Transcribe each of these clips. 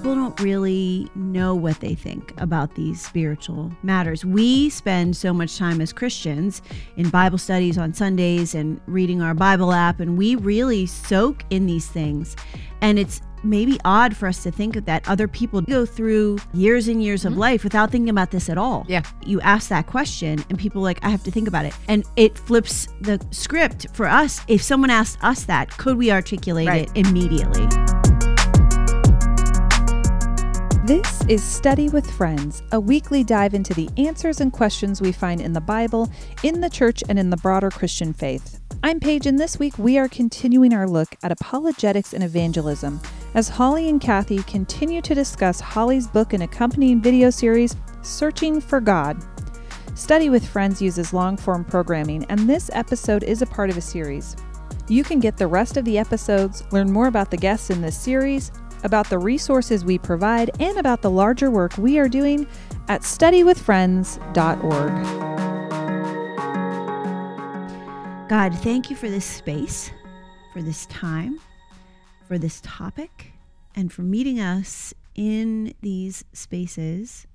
people don't really know what they think about these spiritual matters. We spend so much time as Christians in Bible studies on Sundays and reading our Bible app, and we really soak in these things. And it's maybe odd for us to think of that other people go through years and years of mm-hmm. life without thinking about this at all. Yeah. You ask that question, and people are like, I have to think about it. And it flips the script for us. If someone asked us that, could we articulate Right. it immediately? This is Study with Friends, a weekly dive into the answers and questions we find in the Bible, in the church, and in the broader Christian faith. I'm Paige, and this week we are continuing our look at apologetics and evangelism as Holly and Kathy continue to discuss Holly's book and accompanying video series, Searching for God. Study with Friends uses long form programming, and this episode is a part of a series. You can get the rest of the episodes, learn more about the guests in this series, about the resources we provide, and about the larger work we are doing at studywithfriends.org. God, thank you for this space, for this time, for this topic, and for meeting us in these spaces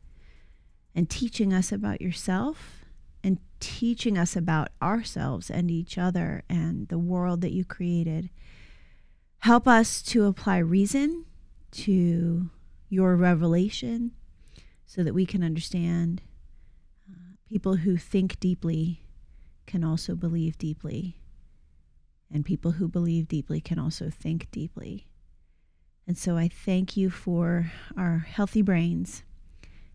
and teaching us about yourself and teaching us about ourselves and each other and the world that you created. Help us to apply reason to your revelation so that we can understand uh, people who think deeply can also believe deeply. And people who believe deeply can also think deeply. And so I thank you for our healthy brains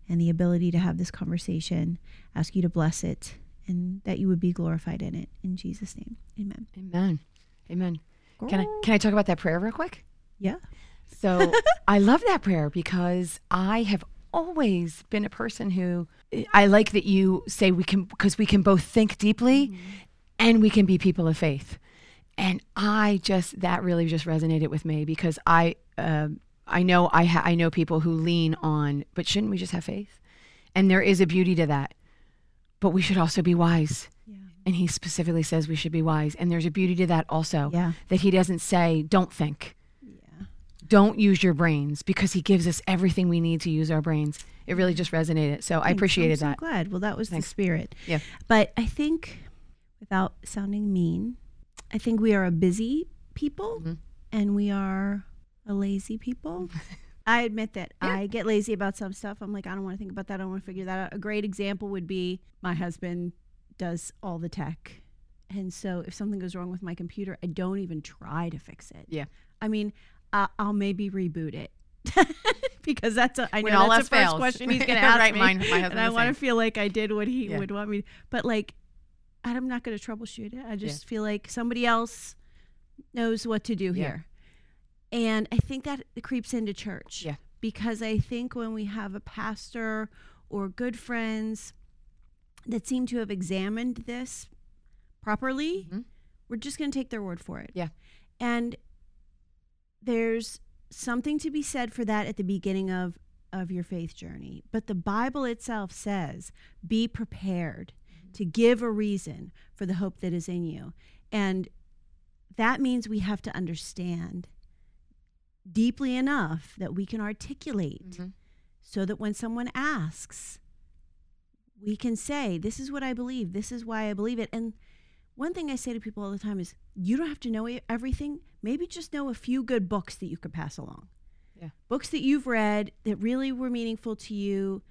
and the ability to have this conversation. Ask you to bless it and that you would be glorified in it. In Jesus' name, amen. Amen. Amen. Can I can I talk about that prayer real quick? Yeah. So I love that prayer because I have always been a person who I like that you say we can because we can both think deeply and we can be people of faith. And I just that really just resonated with me because I um I know I ha- I know people who lean on but shouldn't we just have faith? And there is a beauty to that. But we should also be wise. Yeah. And he specifically says we should be wise. And there's a beauty to that also. Yeah. That he doesn't say, don't think. Don't use your brains because he gives us everything we need to use our brains. It really just resonated. So I Thanks. appreciated I'm so that. glad. Well, that was Thanks. the spirit. Yeah. But I think, without sounding mean, I think we are a busy people Mhm. and we are a lazy people. I admit that Yeah. I get lazy about some stuff. I'm like, I don't want to think about that. I don't want to figure that out. A great example would be my husband does all the tech. And so if something goes wrong with my computer, I don't even try to fix it. Yeah. I mean, I'll maybe reboot it. because that's a, I know that's the first fails. question he's going to ask Right, me. mine- my and I want to feel like I did what he Yeah. would want me. To, but like, I'm not going to troubleshoot it. I just feel like somebody else knows what to do Yeah. here. And I think that creeps into church. Yeah. Because I think when we have a pastor or good friends that seem to have examined this properly, Mhm. we're just going to take their word for it. Yeah. And there's something to be said for that at the beginning of of your faith journey. But the Bible itself says, be prepared to give a reason for the hope that is in you. And that means we have to understand deeply enough that we can articulate Mhm. so that when someone asks, we can say, This is what I believe. This is why I believe it. And one thing I say to people all the time is, You don't have to know everything. Maybe just know a few good books that you could pass along. Yeah. Books that you've read that really were meaningful to you.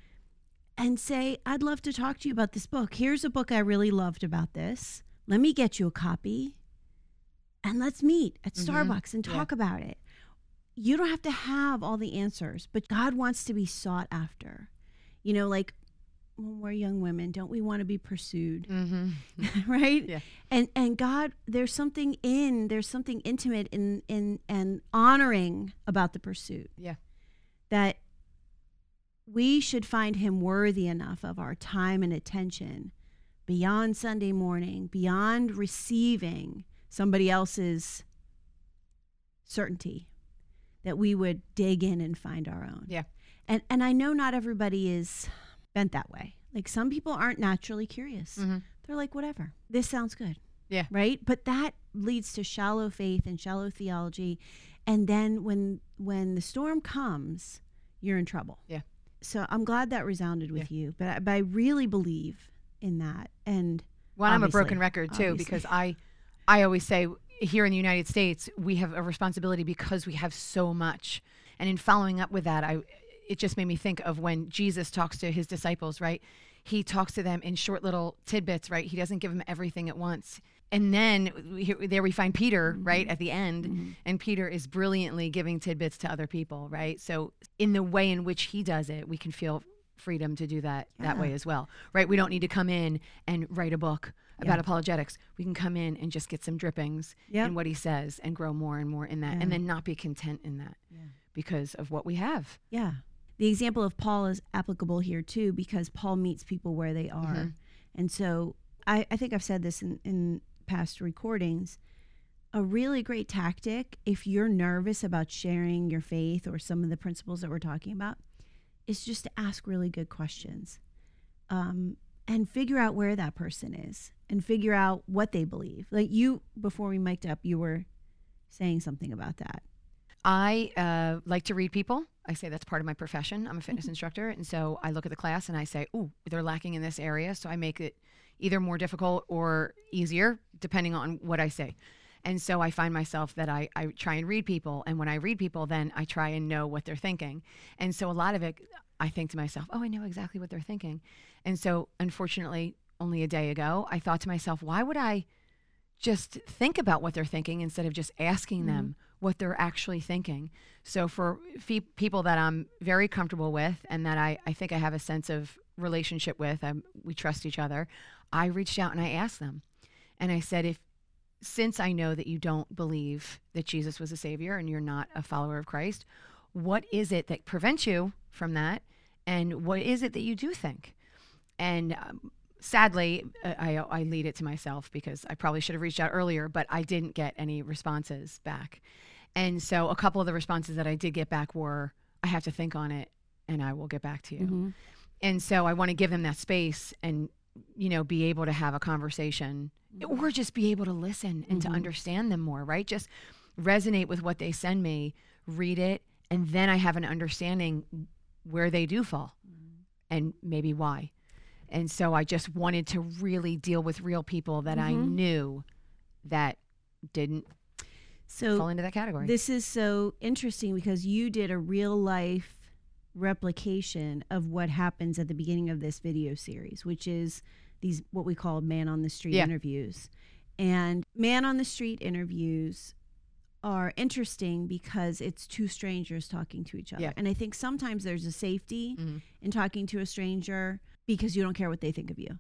And say, I'd love to talk to you about this book. Here's a book I really loved about this. Let me get you a copy and let's meet at Mhm. Starbucks and Yeah. talk about it. You don't have to have all the answers, but God wants to be sought after. You know, like when we're young women, don't we want to be pursued? Mhm. right? Yeah. And and God, there's something in, there's something intimate in in and honoring about the pursuit. Yeah. That we should find him worthy enough of our time and attention beyond Sunday morning, beyond receiving somebody else's certainty that we would dig in and find our own. Yeah. And and I know not everybody is bent that way. Like some people aren't naturally curious. Mhm. They're like whatever. This sounds good. Yeah. Right? But that leads to shallow faith and shallow theology. And then when when the storm comes, you're in trouble. Yeah. So I'm glad that resounded with you, but I, but I really believe in that. And Well, I'm a broken record too Obviously. because I, I always say here in the United States we have a responsibility because we have so much. And in following up with that, I, it just made me think of when Jesus talks to his disciples. Right, he talks to them in short little tidbits. Right, he doesn't give them everything at once. And then we, there we find Peter mm-hmm. right at the end, mm-hmm. and Peter is brilliantly giving tidbits to other people. Right, so in the way in which he does it, we can feel freedom to do that that way as well right we don't need to come in and write a book about apologetics we can come in and just get some drippings Yep. in what he says and grow more and more in that and then not be content in that because of what we have Yeah. The example of Paul is applicable here too because Paul meets people where they are. Mm-hmm. And so I, I think I've said this in, in past recordings. A really great tactic, if you're nervous about sharing your faith or some of the principles that we're talking about, is just to ask really good questions um, and figure out where that person is and figure out what they believe. Like you, before we mic'd up, you were saying something about that. I uh, like to read people. I say that's part of my profession. I'm a fitness instructor. And so I look at the class and I say, ooh, they're lacking in this area. So I make it either more difficult or easier, depending on what I say. And so I find myself that I, I try and read people. And when I read people, then I try and know what they're thinking. And so a lot of it, I think to myself, oh, I know exactly what they're thinking. And so unfortunately, only a day ago, I thought to myself, why would I just think about what they're thinking instead of just asking them what they're actually thinking. So for fe- people that I'm very comfortable with and that I, I think I have a sense of relationship with, um, we trust each other, I reached out and I asked them. And I said, if since I know that you don't believe that Jesus was a savior and you're not a follower of Christ, what is it that prevents you from that? And what is it that you do think? And um, sadly, uh, I, I lead it to myself because I probably should have reached out earlier, but I didn't get any responses back. And so a couple of the responses that I did get back were, I have to think on it and I will get back to you. Mm-hmm. And so I want to give them that space and, you know, be able to have a conversation or mm-hmm. just be able to listen and to mm-hmm. understand them more, right? Just resonate with what they send me, read it, and then I have an understanding where they do fall and maybe why. And so I just wanted to really deal with real people that I knew that didn't So fall into that category. This is so interesting because you did a real life replication of what happens at the beginning of this video series, which is these what we call man on the street Yeah. interviews. And man on the street interviews are interesting because it's two strangers talking to each other. Yeah. And I think sometimes there's a safety Mhm. in talking to a stranger because you don't care what they think of you.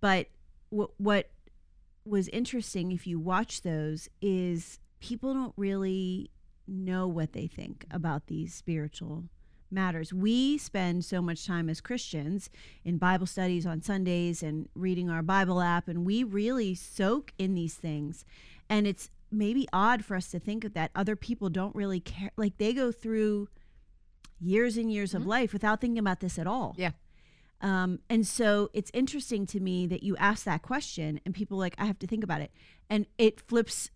But what what was interesting if you watch those is people don't really know what they think about these spiritual matters. We spend so much time as Christians in Bible studies on Sundays and reading our Bible app, and we really soak in these things. And it's maybe odd for us to think that other people don't really care. Like they go through years and years of mm-hmm. life without thinking about this at all. Yeah. Um, and so it's interesting to me that you ask that question and people are like, I have to think about it. And it flips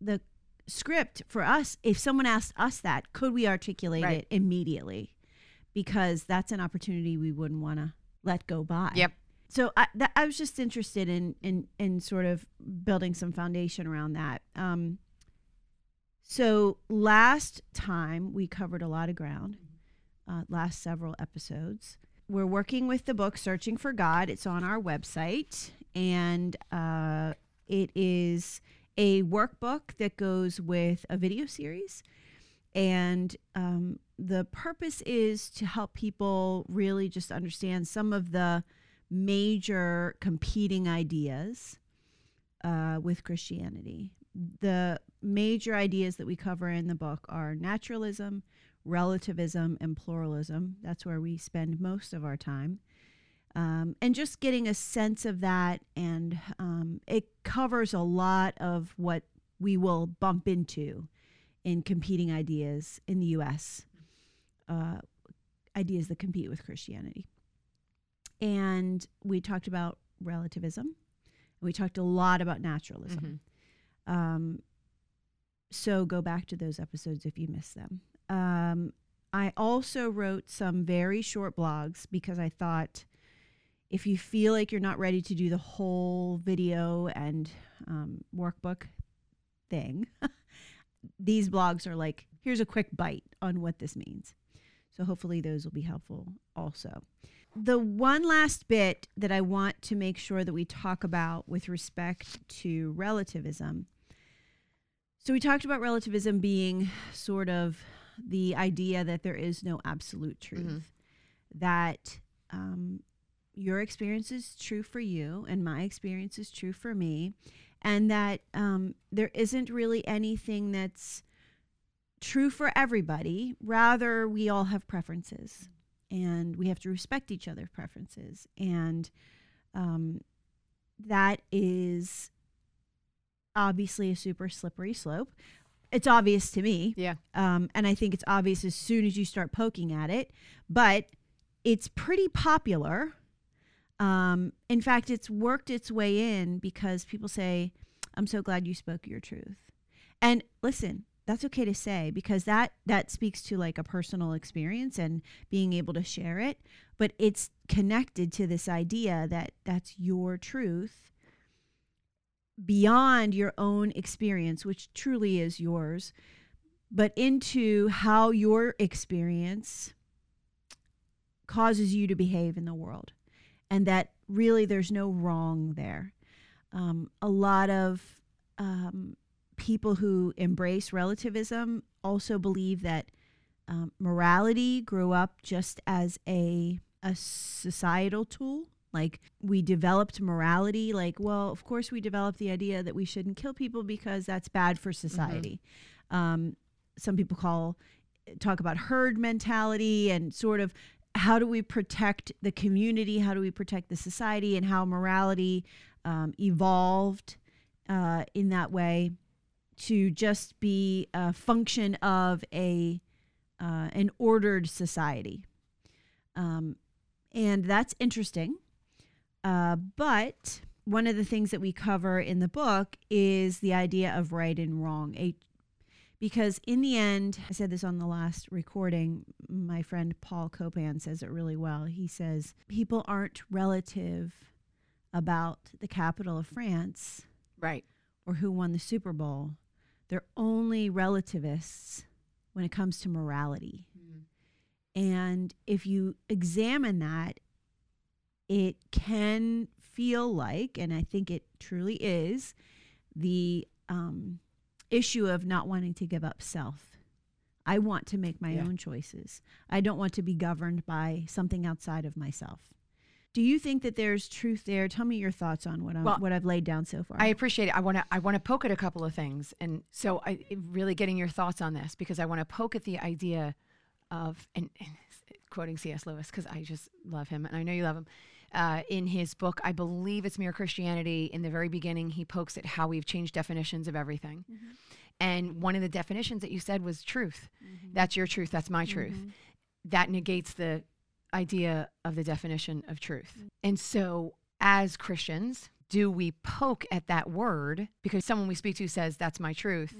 the script for us. If someone asked us that, could we articulate Right. it immediately? Because that's an opportunity we wouldn't want to let go by. Yep. So I, that, I was just interested in, in, in sort of building some foundation around that. Um, so last time we covered a lot of ground, uh, last several episodes. We're working with the book Searching for God. It's on our website, and uh, it is a workbook that goes with a video series. And um, the purpose is to help people really just understand some of the major competing ideas uh, with Christianity. The major ideas that we cover in the book are naturalism, relativism, and pluralism. That's where we spend most of our time. Um, and just getting a sense of that. And um, it covers a lot of what we will bump into in competing ideas in the U.S., uh, ideas that compete with Christianity. And we talked about relativism. We talked a lot about naturalism. Um, so go back to those episodes if you missed them. Um, I also wrote some very short blogs because I thought if you feel like you're not ready to do the whole video and um, workbook thing, these blogs are like, here's a quick bite on what this means. So hopefully those will be helpful also. The one last bit that I want to make sure that we talk about with respect to relativism. So we talked about relativism being sort of the idea that there is no absolute truth, that um, your experience is true for you and my experience is true for me, and that um, there isn't really anything that's true for everybody. Rather, we all have preferences and we have to respect each other's preferences. And um, that is obviously a super slippery slope. It's obvious to me. Yeah. Um, and I think it's obvious as soon as you start poking at it, but it's pretty popular. Um, in fact, it's worked its way in because people say, I'm so glad you spoke your truth. And listen, that's okay to say because that that speaks to like a personal experience and being able to share it, but it's connected to this idea that that's your truth beyond your own experience, which truly is yours, but into how your experience causes you to behave in the world. And that really there's no wrong there. Um, a lot of um, people who embrace relativism also believe that um, morality grew up just as a, a societal tool like we developed morality like well of course we developed the idea that we shouldn't kill people because that's bad for society. Um, some people call talk about herd mentality and sort of how do we protect the community how do we protect the society and how morality um, evolved uh, in that way to just be a function of a uh, an ordered society. Um, and that's interesting uh, but one of the things that we cover in the book is the idea of right and wrong. A, because in the end, I said this on the last recording, my friend Paul Copan says it really well. He says, People aren't relative about the capital of France Right. or who won the Super Bowl. They're only relativists when it comes to morality. And if you examine that, it can feel like, and I think it truly is, the um, issue of not wanting to give up self. I want to make my Yeah. own choices. I don't want to be governed by something outside of myself. Do you think that there's truth there? Tell me your thoughts on what, Well, what I've laid down so far. I appreciate it. I want to I want to poke at a couple of things, and so I really getting your thoughts on this because I want to poke at the idea of and, and quoting C.S. Lewis because I just love him and I know you love him. Uh, in his book, I believe it's Mere Christianity. In the very beginning, he pokes at how we've changed definitions of everything, mm-hmm. and one of the definitions that you said was truth. Mm-hmm. That's your truth. That's my truth. Mm-hmm. That negates the idea of the definition of truth. And so, as Christians, do we poke at that word because someone we speak to says, That's my truth?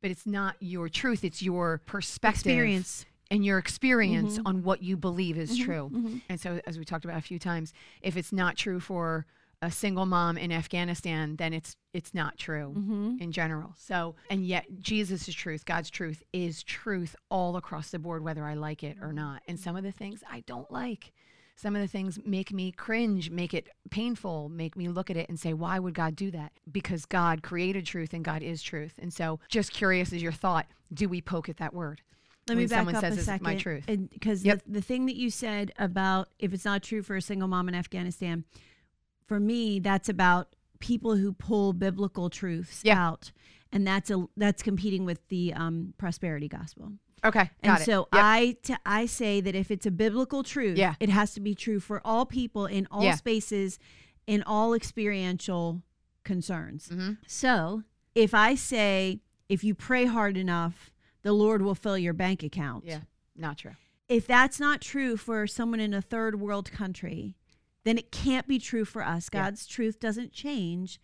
But it's not your truth, it's your perspective Experience. And your experience mm-hmm. on what you believe is mm-hmm. true. Mm-hmm. And so, as we talked about a few times, if it's not true for a single mom in Afghanistan, then it's it's not true in general. So, and yet Jesus' truth, God's truth, is truth all across the board, whether I like it or not. And some of the things I don't like. Some of the things make me cringe, make it painful, make me look at it and say, why would God do that? Because God created truth and God is truth. And so, just curious as your thought, do we poke at that word? Let me back up a second. my truth. Because Yep. the, the thing that you said about if it's not true for a single mom in Afghanistan, for me, that's about people who pull biblical truths Yeah. out, and that's a that's competing with the um, prosperity gospel. Okay, And got it. so Yep. I t- I say that if it's a biblical truth, Yeah. it has to be true for all people in all Yeah. spaces, in all experiential concerns. Mm-hmm. So if I say if you pray hard enough, the Lord will fill your bank account. yeah, not true. If that's not true for someone in a third world country, then it can't be true for us. Yeah. God's truth doesn't change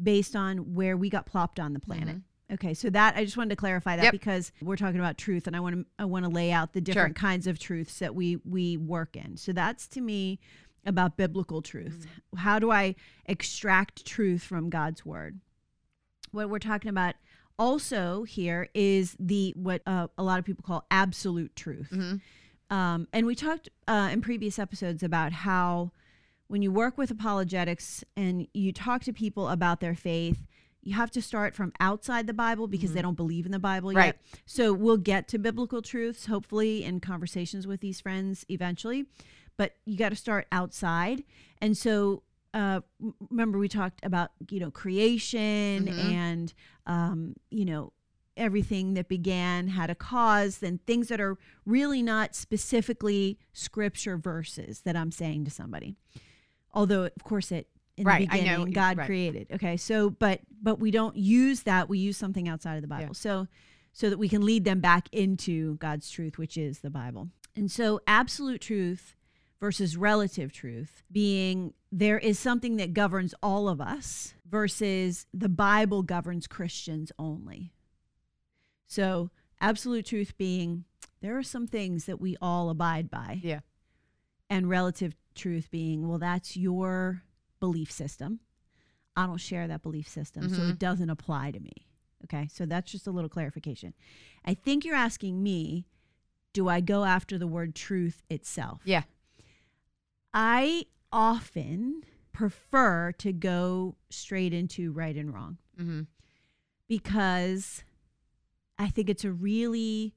based on where we got plopped on the planet. Mm-hmm. Okay, so that I just wanted to clarify that Yep. because we're talking about truth, and I want to I want to lay out the different kinds of truths that we we work in. So that's to me about biblical truth. How do I extract truth from God's word? What we're talking about also here is the what uh, a lot of people call absolute truth. Um, and we talked uh, in previous episodes about how when you work with apologetics and you talk to people about their faith, you have to start from outside the Bible because they don't believe in the Bible Right. yet. So we'll get to biblical truths, hopefully, in conversations with these friends eventually. But you got to start outside. And so, uh, remember, we talked about, you know, creation and, um, you know, everything that began had a cause, then things that are really not specifically scripture verses that I'm saying to somebody. Although, of course, it in Right, the I know, beginning, God right. created. Okay, so but but we don't use that. We use something outside of the Bible. Yeah. So so that we can lead them back into God's truth, which is the Bible. And so absolute truth versus relative truth being there is something that governs all of us versus the Bible governs Christians only. So absolute truth being there are some things that we all abide by Yeah. and relative truth being well that's your belief system i don't share that belief system so Mhm. it doesn't apply to me okay so that's just a little clarification i think you're asking me do i go after the word truth itself Yeah. i often prefer to go straight into right and wrong Mm-hmm. because I think it's a really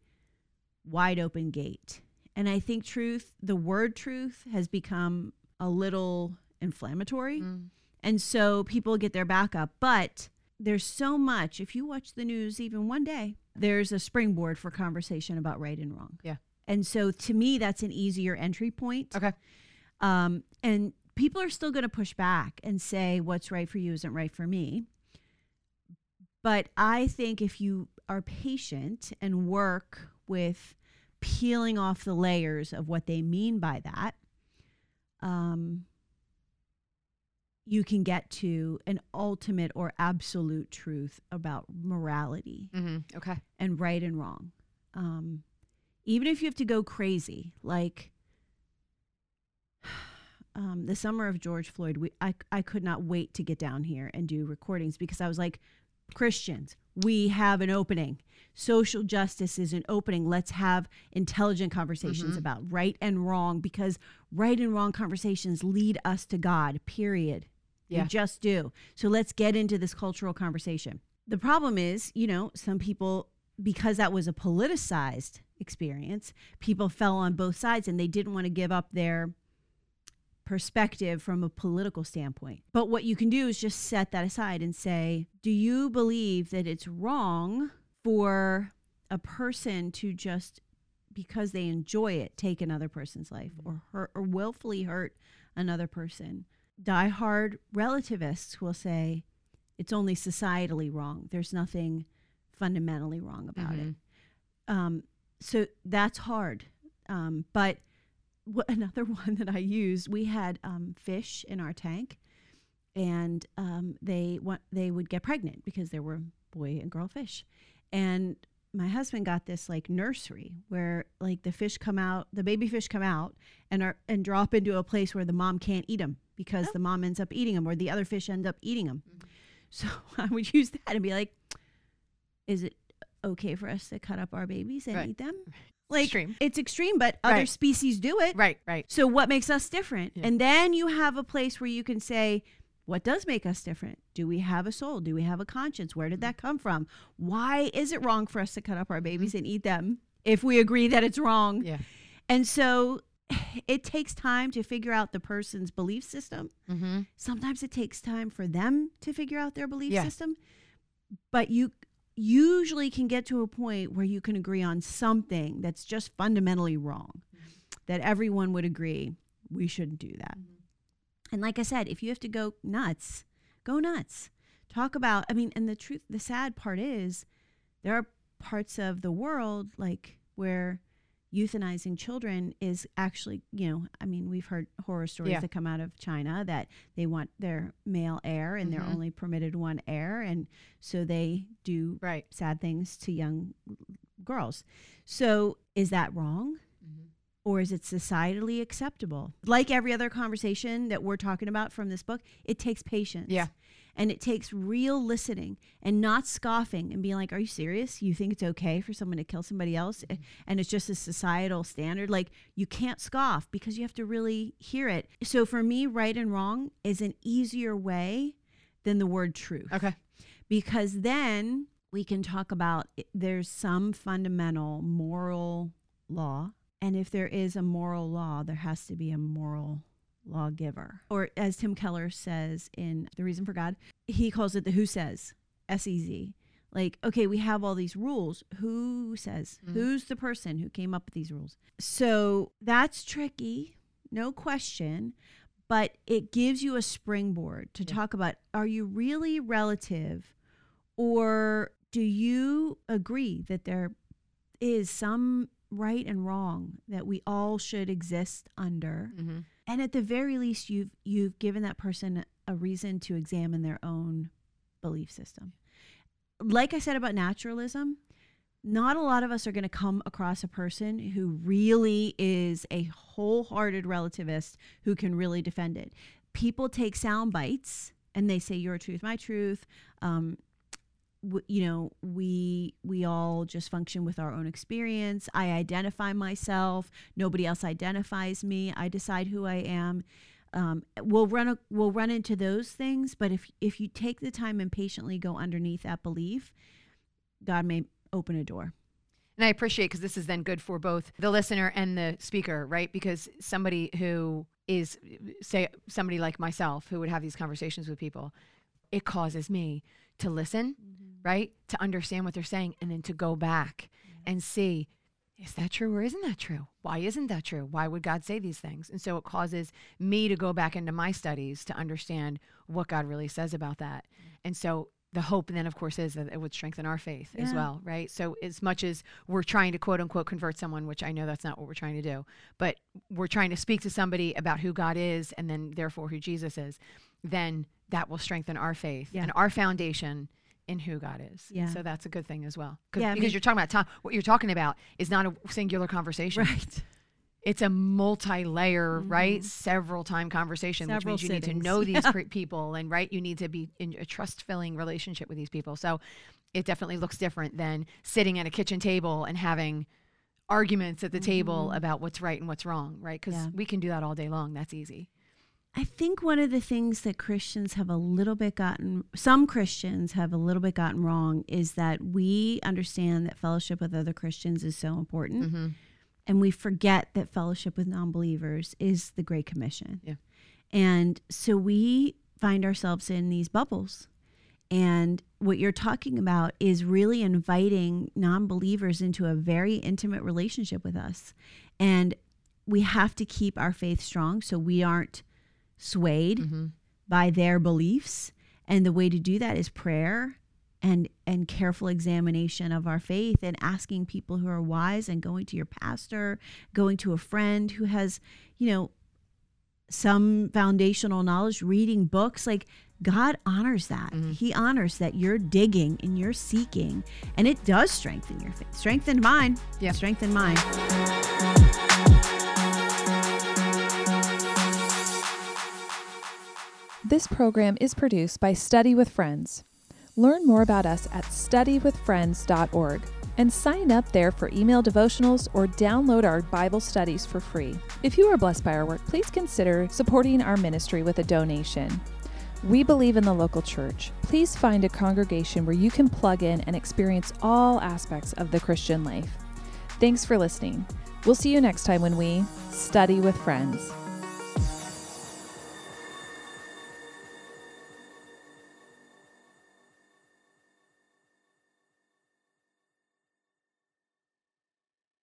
wide open gate. And I think truth, the word truth, has become a little inflammatory. Mm. And so people get their back up. But there's so much, if you watch the news even one day, there's a springboard for conversation about right and wrong. Yeah. And so to me, that's an easier entry point. Okay. Um, and people are still going to push back and say what's right for you isn't right for me. But I think if you are patient and work with peeling off the layers of what they mean by that, um, you can get to an ultimate or absolute truth about morality Mm-hmm. Okay. and right and wrong. Um, even if you have to go crazy, like um, the summer of George Floyd, we, I, I could not wait to get down here and do recordings because I was like, Christians, we have an opening. Social justice is an opening. Let's have intelligent conversations Mhm. about right and wrong because right and wrong conversations lead us to God, period. Yeah. They just do. So let's get into this cultural conversation. The problem is, you know, some people, because that was a politicized experience, people fell on both sides and they didn't want to give up their perspective from a political standpoint. But what you can do is just set that aside and say, do you believe that it's wrong for a person to just because they enjoy it take another person's life or hurt or willfully hurt another person? Diehard relativists will say it's only societally wrong. There's nothing fundamentally wrong about it. Um, so that's hard. Um, but another one that I used, we had um, fish in our tank, and um, they want they would get pregnant because there were boy and girl fish, and my husband got this like nursery where like the fish come out, the baby fish come out and are and drop into a place where the mom can't eat them because the mom ends up eating them or the other fish end up eating them. So I would use that and be like, is it okay for us to cut up our babies and Right. eat them? Like Extreme. it's extreme, but other species do it. Right. Right. So what makes us different? Yeah. And then you have a place where you can say, what does make us different? Do we have a soul? Do we have a conscience? Where did that come from? Why is it wrong for us to cut up our babies and eat them if we agree that it's wrong? Yeah. And so it takes time to figure out the person's belief system. Mm-hmm. Sometimes it takes time for them to figure out their belief Yeah. system. But you usually can get to a point where you can agree on something that's just fundamentally wrong, that everyone would agree we shouldn't do that. Mm-hmm. And like I said, if you have to go nuts, go nuts. Talk about, I mean, and the truth, the sad part is there are parts of the world like where euthanizing children is actually, you know, I mean, we've heard horror stories Yeah. that come out of China that they want their male heir and they're Mhm. only permitted one heir. And so they do Right. sad things to young girls. So is that wrong? Or is it societally acceptable? Like every other conversation that we're talking about from this book, it takes patience. Yeah. And it takes real listening and not scoffing and being like, Are you serious? You think it's okay for someone to kill somebody else? Mm-hmm. And it's just a societal standard? Like, you can't scoff because you have to really hear it. So for me, right and wrong is an easier way than the word truth Okay. because then we can talk about i- there's some fundamental moral law and if there is a moral law there has to be a moral lawgiver or as tim keller says in the reason for god he calls it the who says s-e-z like okay we have all these rules who says Mhm. who's the person who came up with these rules so that's tricky no question but it gives you a springboard to Yeah. talk about are you really relative or do you agree that there is some right and wrong that we all should exist under Mm-hmm. And at the very least you've you've given that person a reason to examine their own belief system. Like i said about naturalism not a lot of us are going to come across a person who really is a wholehearted relativist who can really defend it. People take sound bites and they say your truth my truth. Um, w- you know we we all just function with our own experience. I identify myself. Nobody else identifies me. I decide who i am. Um, we'll run a, we'll run into those things but if if you take the time and patiently go underneath that belief god may open a door. And I appreciate because this is then good for both the listener and the speaker, right? Because somebody who is, say, somebody like myself who would have these conversations with people, it causes me to listen, right? To understand what they're saying and then to go back and see, is that true or isn't that true? Why isn't that true? Why would God say these things? And so it causes me to go back into my studies to understand what God really says about that. Mm. And so the hope then of course is that it would strengthen our faith as well, right? So as much as we're trying to quote unquote convert someone, which I know that's not what we're trying to do, but we're trying to speak to somebody about who God is and then therefore who Jesus is, then that will strengthen our faith Yeah. and our foundation in who God is. Yeah. So that's a good thing as well. Yeah, I because mean- you're talking about time. What you're talking about is not a singular conversation. right It's a multi-layer, right? Several time conversation, Mm-hmm. Several which means you need to know these pre- people and right, you need to be in a trust-filling relationship with these people. So it definitely looks different than sitting at a kitchen table and having arguments at the table about what's right and what's wrong, right? Because Mm-hmm. Yeah. we can do that all day long. That's easy. I think one of the things that Christians have a little bit gotten, some Christians have a little bit gotten wrong, is that we understand that fellowship with other Christians is so important. Mm-hmm. And we forget that fellowship with non believers is the Great Commission. Yeah. And so we find ourselves in these bubbles. And what you're talking about is really inviting non believers into a very intimate relationship with us. And we have to keep our faith strong so we aren't swayed Mm-hmm. by their beliefs. And the way to do that is prayer and and careful examination of our faith and asking people who are wise and going to your pastor, going to a friend who has, you know, some foundational knowledge, reading books like God honors that. He honors that you're digging and you're seeking and it does strengthen your faith. Strengthen mine. Yeah. Strengthen mine. This program is produced by Study with Friends. Learn more about us at studywithfriends.org and sign up there for email devotionals or download our Bible studies for free. If you are blessed by our work, please consider supporting our ministry with a donation. We believe in the local church. Please find a congregation where you can plug in and experience all aspects of the Christian life. Thanks for listening. We'll see you next time when we study with friends.